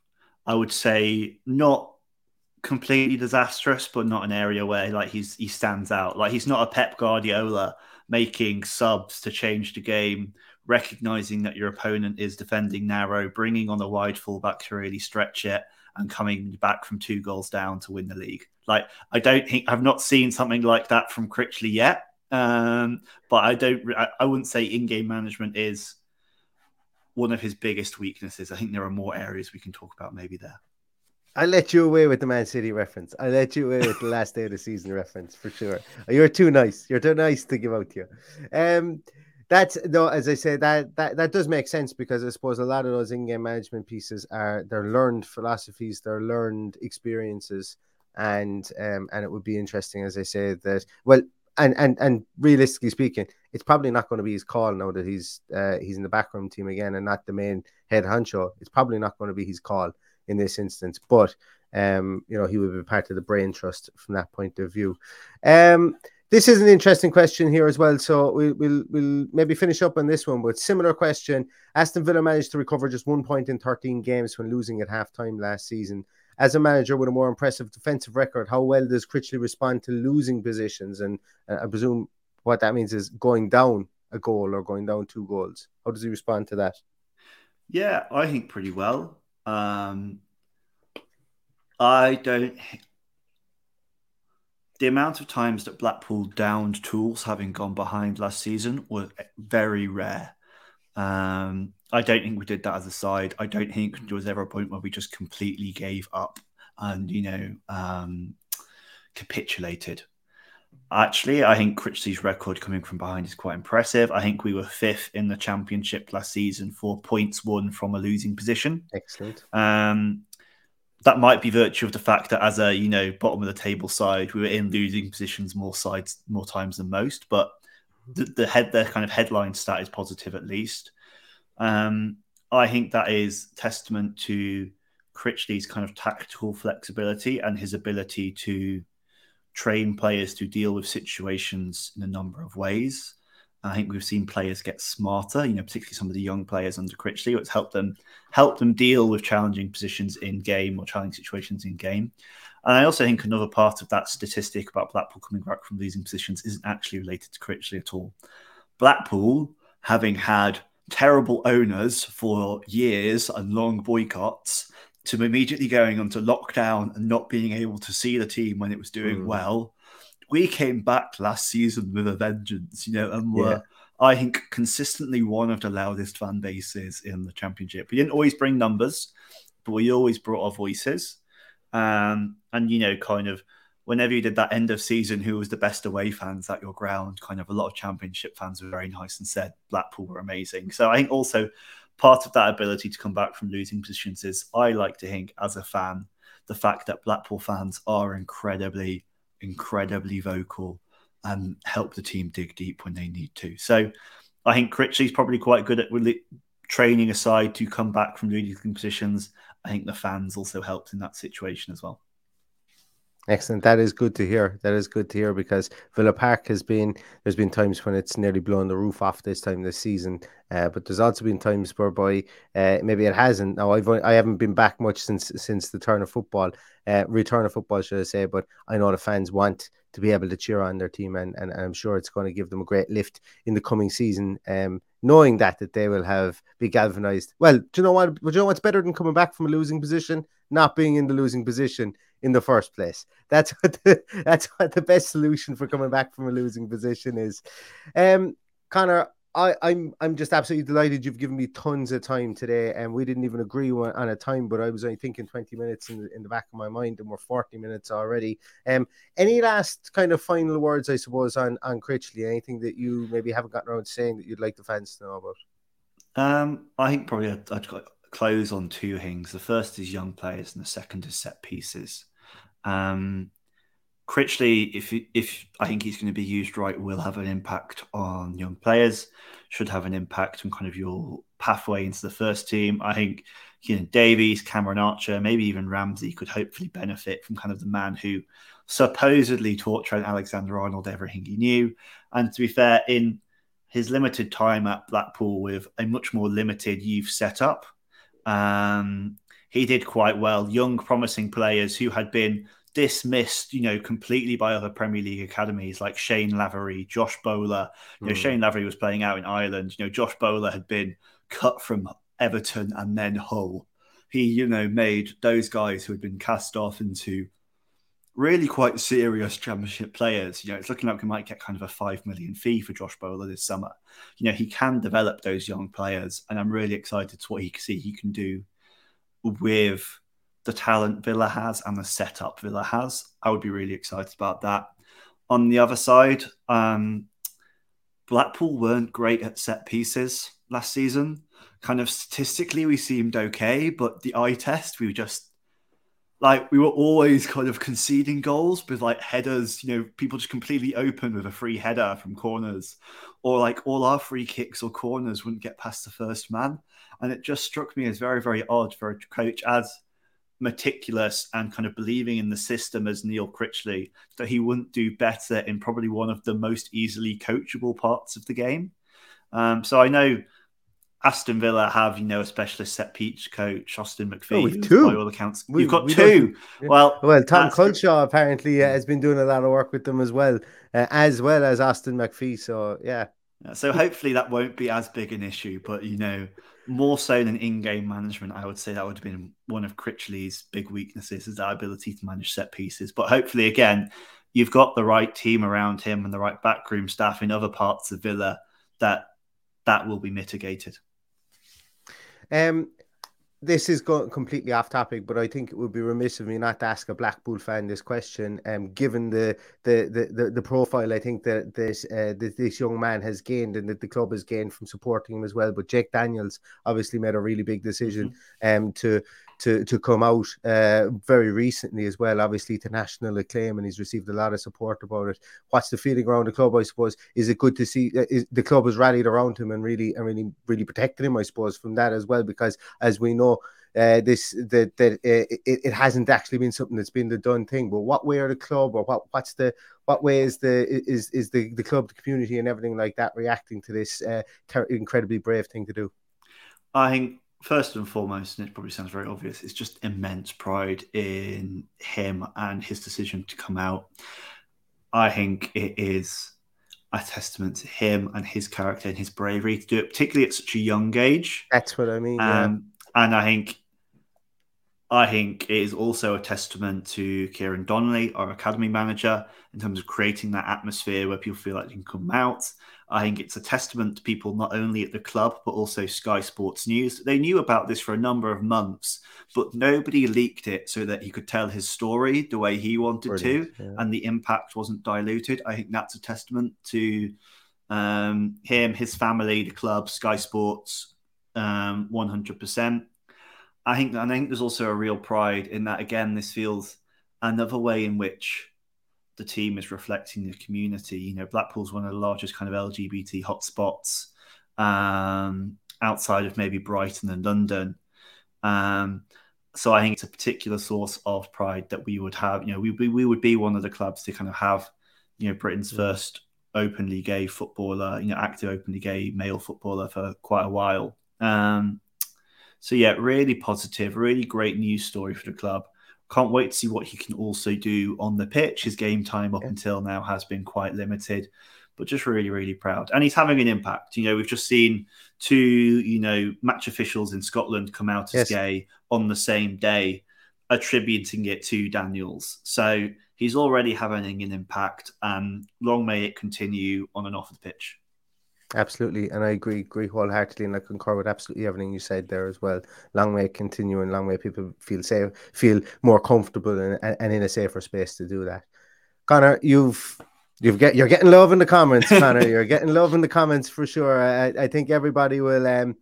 [SPEAKER 3] I would say not completely disastrous, but not an area where like he's he stands out. Like he's not a Pep Guardiola making subs to change the game, recognizing that your opponent is defending narrow, bringing on a wide fullback to really stretch it, and coming back from two goals down to win the league. Like I don't think I've not seen something like that from Critchley yet. Um, but I don't. I, I wouldn't say in-game management is one of his biggest weaknesses. I think there are more areas we can talk about maybe there.
[SPEAKER 2] I let you away with the Man City reference. I let you away with the last day of the season reference for sure. You're too nice. You're too nice to give out to you. Um, that's no, as I say, that that that does make sense because I suppose a lot of those in-game management pieces are they're learned philosophies, they're learned experiences, and um, and it would be interesting, as I say, that well, and and and realistically speaking, it's probably not going to be his call now that he's uh, he's in the backroom team again and not the main head honcho. It's probably not going to be his call in this instance, but um, you know, he would be part of the brain trust from that point of view. Um, this is an interesting question here as well. So we'll, we'll, we'll maybe finish up on this one, but similar question. Aston Villa managed to recover just one point in 13 games when losing at halftime last season as a manager with a more impressive defensive record, how well does Critchley respond to losing positions? And uh, I presume what that means is going down a goal or going down two goals. How does he respond to that?
[SPEAKER 3] Yeah, I think pretty well. Um, I don't. The amount of times that Blackpool downed tools having gone behind last season was very rare. Um, I don't think we did that as a side. I don't think there was ever a point where we just completely gave up and, you know, um, capitulated. Actually, I think Critchley's record coming from behind is quite impressive. I think we were fifth in the championship last season for points won from a losing position.
[SPEAKER 2] Excellent.
[SPEAKER 3] Um, that might be virtue of the fact that as a you know bottom of the table side, we were in losing positions more sides more times than most. But the, the head the kind of headline stat is positive at least. Um, I think that is testament to Critchley's kind of tactical flexibility and his ability to train players to deal with situations in a number of ways. I think we've seen players get smarter, you know, particularly some of the young players under Critchley. It's helped them help them deal with challenging positions in game or challenging situations in game. And I also think another part of that statistic about Blackpool coming back from losing positions isn't actually related to Critchley at all. Blackpool, having had terrible owners for years and long boycotts to immediately going onto lockdown and not being able to see the team when it was doing mm. well. We came back last season with a vengeance, you know, and were, yeah. I think, consistently one of the loudest fan bases in the championship. We didn't always bring numbers, but we always brought our voices. Um, and, you know, kind of whenever you did that end of season, who was the best away fans at your ground? Kind of a lot of championship fans were very nice and said Blackpool were amazing. So I think also part of that ability to come back from losing positions is I like to think as a fan, the fact that Blackpool fans are incredibly, incredibly vocal and help the team dig deep when they need to. So I think Critchley's probably quite good at really training aside to come back from losing positions. I think the fans also helped in that situation as well.
[SPEAKER 2] Excellent. That is good to hear. That is good to hear because Villa Park has been there's been times when it's nearly blown the roof off this time this season, uh, but there's also been times whereby uh, maybe it hasn't. Now I've I haven't been back much since since the turn of football, uh, return of football, should I say? But I know the fans want to be able to cheer on their team, and, and, and I'm sure it's going to give them a great lift in the coming season. Um, knowing that that they will have be galvanized. Well, do you know what? Do you know what's better than coming back from a losing position? Not being in the losing position in the first place. That's what the, that's what the best solution for coming back from a losing position is. Um, Connor, I, I'm I'm just absolutely delighted you've given me tons of time today, and we didn't even agree on a time, but I was only thinking 20 minutes in the, in the back of my mind, and we're 40 minutes already. Um, any last kind of final words, I suppose, on on Critchley? Anything that you maybe haven't gotten around saying that you'd like the fans to know about?
[SPEAKER 3] Um, I think probably I'd, I'd close on two things. The first is young players, and the second is set pieces. Um, Critchley, if if I think he's going to be used right, will have an impact on young players. Should have an impact on kind of your pathway into the first team. I think you know Davies, Cameron Archer, maybe even Ramsey could hopefully benefit from kind of the man who supposedly taught Trent Alexander Arnold everything he knew. And to be fair, in his limited time at Blackpool with a much more limited youth setup, um, he did quite well. Young, promising players who had been dismissed, you know, completely by other Premier League academies like Shayne Lavery, Josh Bowler. You know, mm. Shayne Lavery was playing out in Ireland. You know, Josh Bowler had been cut from Everton and then Hull. He, you know, made those guys who had been cast off into really quite serious championship players. You know, it's looking like we might get kind of a five million fee for Josh Bowler this summer. You know, he can develop those young players, and I'm really excited to what he can see he can do with the talent Villa has and the setup Villa has. I would be really excited about that. On the other side, um, Blackpool weren't great at set pieces last season. Kind of statistically, we seemed okay, but the eye test, we were just like we were always kind of conceding goals with like headers, you know, people just completely open with a free header from corners, or like all our free kicks or corners wouldn't get past the first man. And it just struck me as very, very odd for a coach as meticulous and kind of believing in the system as Neil Critchley that he wouldn't do better in probably one of the most easily coachable parts of the game. Um, so I know Aston Villa have, you know, a specialist set piece coach, Austin McPhee. Oh,
[SPEAKER 2] we've two.
[SPEAKER 3] By all accounts, we, have got we two.
[SPEAKER 2] Yeah.
[SPEAKER 3] Well,
[SPEAKER 2] well, Tom Culshaw apparently uh, has been doing a lot of work with them as well, uh, as well as Austin McPhee. So yeah.
[SPEAKER 3] yeah. So hopefully that won't be as big an issue, but you know, more so than in-game management, I would say that would have been one of Critchley's big weaknesses is that ability to manage set pieces. But hopefully, again, you've got the right team around him and the right backroom staff in other parts of Villa that that will be mitigated.
[SPEAKER 2] Um, this is going completely off topic, but I think it would be remiss of me not to ask a Blackpool fan this question. Um, given the the the the, the profile, I think that this uh, that this young man has gained and that the club has gained from supporting him as well. But Jake Daniels obviously made a really big decision mm-hmm. um to to to come out uh, very recently as well, obviously to national acclaim, and he's received a lot of support about it. What's the feeling around the club? I suppose is it good to see uh, is, the club has rallied around him and really and really really protected him, I suppose, from that as well, because as we know. Uh, this that that uh, it, it hasn't actually been something that's been the done thing. But what way are the club or what what's the what way is the is is the the club, the community, and everything like that reacting to this uh, ter- incredibly brave thing to do?
[SPEAKER 3] I think first and foremost, and it probably sounds very obvious, it's just immense pride in him and his decision to come out. I think it is a testament to him and his character and his bravery to do it, particularly at such a young age.
[SPEAKER 2] That's what I mean.
[SPEAKER 3] Um, yeah. And I think, I think it is also a testament to Ciaran Donnelly, our academy manager, in terms of creating that atmosphere where people feel like they can come out I think it's a testament to people not only at the club but also Sky Sports News. They knew about this for a number of months, but nobody leaked it so that he could tell his story the way he wanted Brilliant, to, yeah. and the impact wasn't diluted. I think that's a testament to um, him, his family, the club, Sky Sports, um, one hundred percent. I think and I think there's also a real pride in that. Again, this feels another way in which the team is reflecting the community. You know, Blackpool's one of the largest kind of LGBT hotspots um, outside of maybe Brighton and London. Um, so I think it's a particular source of pride that we would have. You know, we, we, we would be one of the clubs to kind of have, you know, Britain's first openly gay footballer, you know, active openly gay male footballer for quite a while. Um, so yeah, really positive, really great news story for the club. Can't wait to see what he can also do on the pitch. His game time up yeah. until now has been quite limited, but just really, really proud. And he's having an impact. You know, we've just seen two, you know, match officials in Scotland come out as yes. gay on the same day, attributing it to Daniels. So he's already having an impact, and long may it continue on and off the pitch.
[SPEAKER 2] Absolutely, and I agree, agree wholeheartedly, and I concur with absolutely everything you said there as well. Long way continue, and long way people feel safe, feel more comfortable, and, and in a safer space to do that. Connor, you've you've get you're getting love in the comments, Connor. you're getting love in the comments for sure. I, I think everybody will um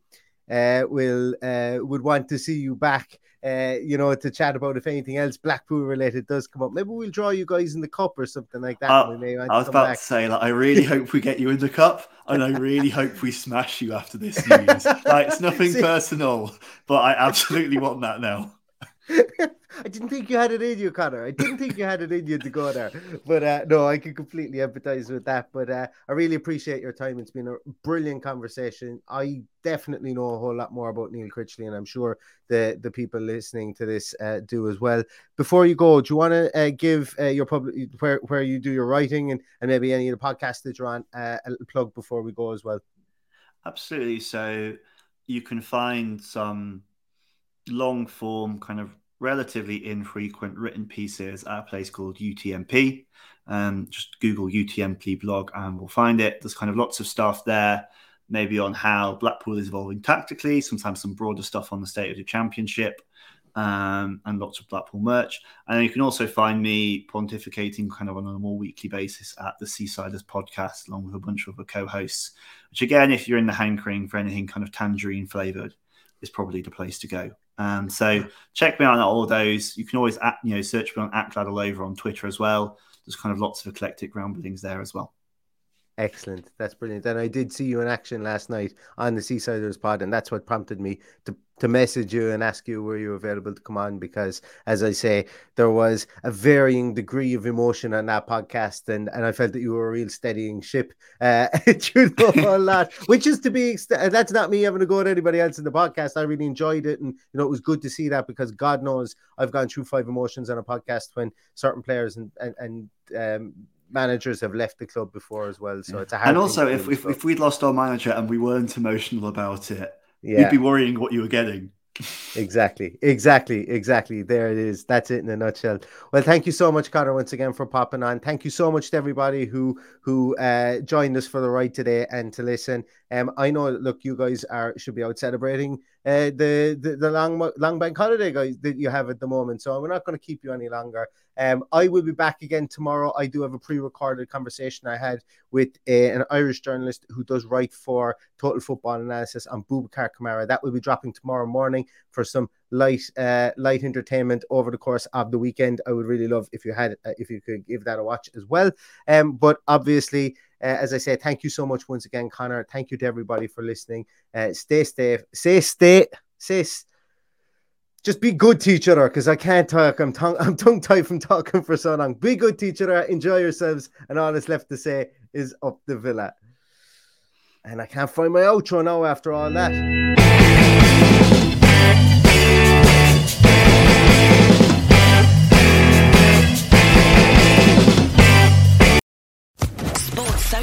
[SPEAKER 2] uh will uh would want to see you back uh, you know, to chat about if anything else Blackpool related does come up. Maybe we'll draw you guys in the cup or something like that.
[SPEAKER 3] Uh, I was about back. to say, like, I really hope we get you in the cup, and I really hope we smash you after this news. like, it's nothing See, personal, but I absolutely want that now.
[SPEAKER 2] I didn't think you had it in you, Connor. I didn't think you had it in you to go there. But uh, no, I can completely empathize with that. But uh, I really appreciate your time. It's been a brilliant conversation. I definitely know a whole lot more about Neil Critchley, and I'm sure the, the people listening to this uh, do as well. Before you go, do you want to uh, give uh, your public where, where you do your writing and, and maybe any of the podcasts that you're on uh, a little plug before we go as well?
[SPEAKER 3] Absolutely. So you can find some long form kind of relatively infrequent written pieces at a place called UTMP. Um, just Google UTMP blog and we'll find it. There's kind of lots of stuff there, maybe on how Blackpool is evolving tactically, sometimes some broader stuff on the state of the championship, um, and lots of Blackpool merch. And you can also find me pontificating kind of on a more weekly basis at the Seasiders podcast, along with a bunch of other co hosts, which, again, if you're in the hankering for anything kind of tangerine flavored, is probably the place to go. Um, so check me out on all those. You can always you know search me on at all over on Twitter as well. There's kind of lots of eclectic ramblings there as well.
[SPEAKER 2] Excellent. That's brilliant. And I did see you in action last night on the Seasiders pod, and that's what prompted me to to message you and ask you were you available to come on because as I say, there was a varying degree of emotion on that podcast and, and I felt that you were a real steadying ship uh, through the whole lot, which is to be that's not me having to go at anybody else in the podcast. I really enjoyed it and you know it was good to see that because God knows I've gone through five emotions on a podcast when certain players and and, and um, managers have left the club before as well. So it's a
[SPEAKER 3] and also if, if, if we'd lost our manager and we weren't emotional about it, yeah. you'd be worrying what you were getting.
[SPEAKER 2] exactly, exactly, exactly. There it is. That's it in a nutshell. Well, thank you so much, Connor, once again for popping on. Thank you so much to everybody who who uh, joined us for the ride today and to listen. Um, I know, look, you guys are should be out celebrating uh, the, the the long long bank holiday, guys, that you have at the moment. So we're not going to keep you any longer. Um, I will be back again tomorrow. I do have a pre-recorded conversation I had with a, an Irish journalist who does write for Total Football Analysis on Boubacar Kamara. That will be dropping tomorrow morning for some light uh, light entertainment over the course of the weekend. I would really love if you had uh, if you could give that a watch as well. Um, but obviously. Uh, as I say, thank you so much once again, Connor. Thank you to everybody for listening. Uh, stay safe. Stay, stay, stay, just be good to each other because I can't talk. I'm tongue I'm tongue tied from talking for so long. Be good to each other, enjoy yourselves, and all that's left to say is up the villa. And I can't find my outro now after all that.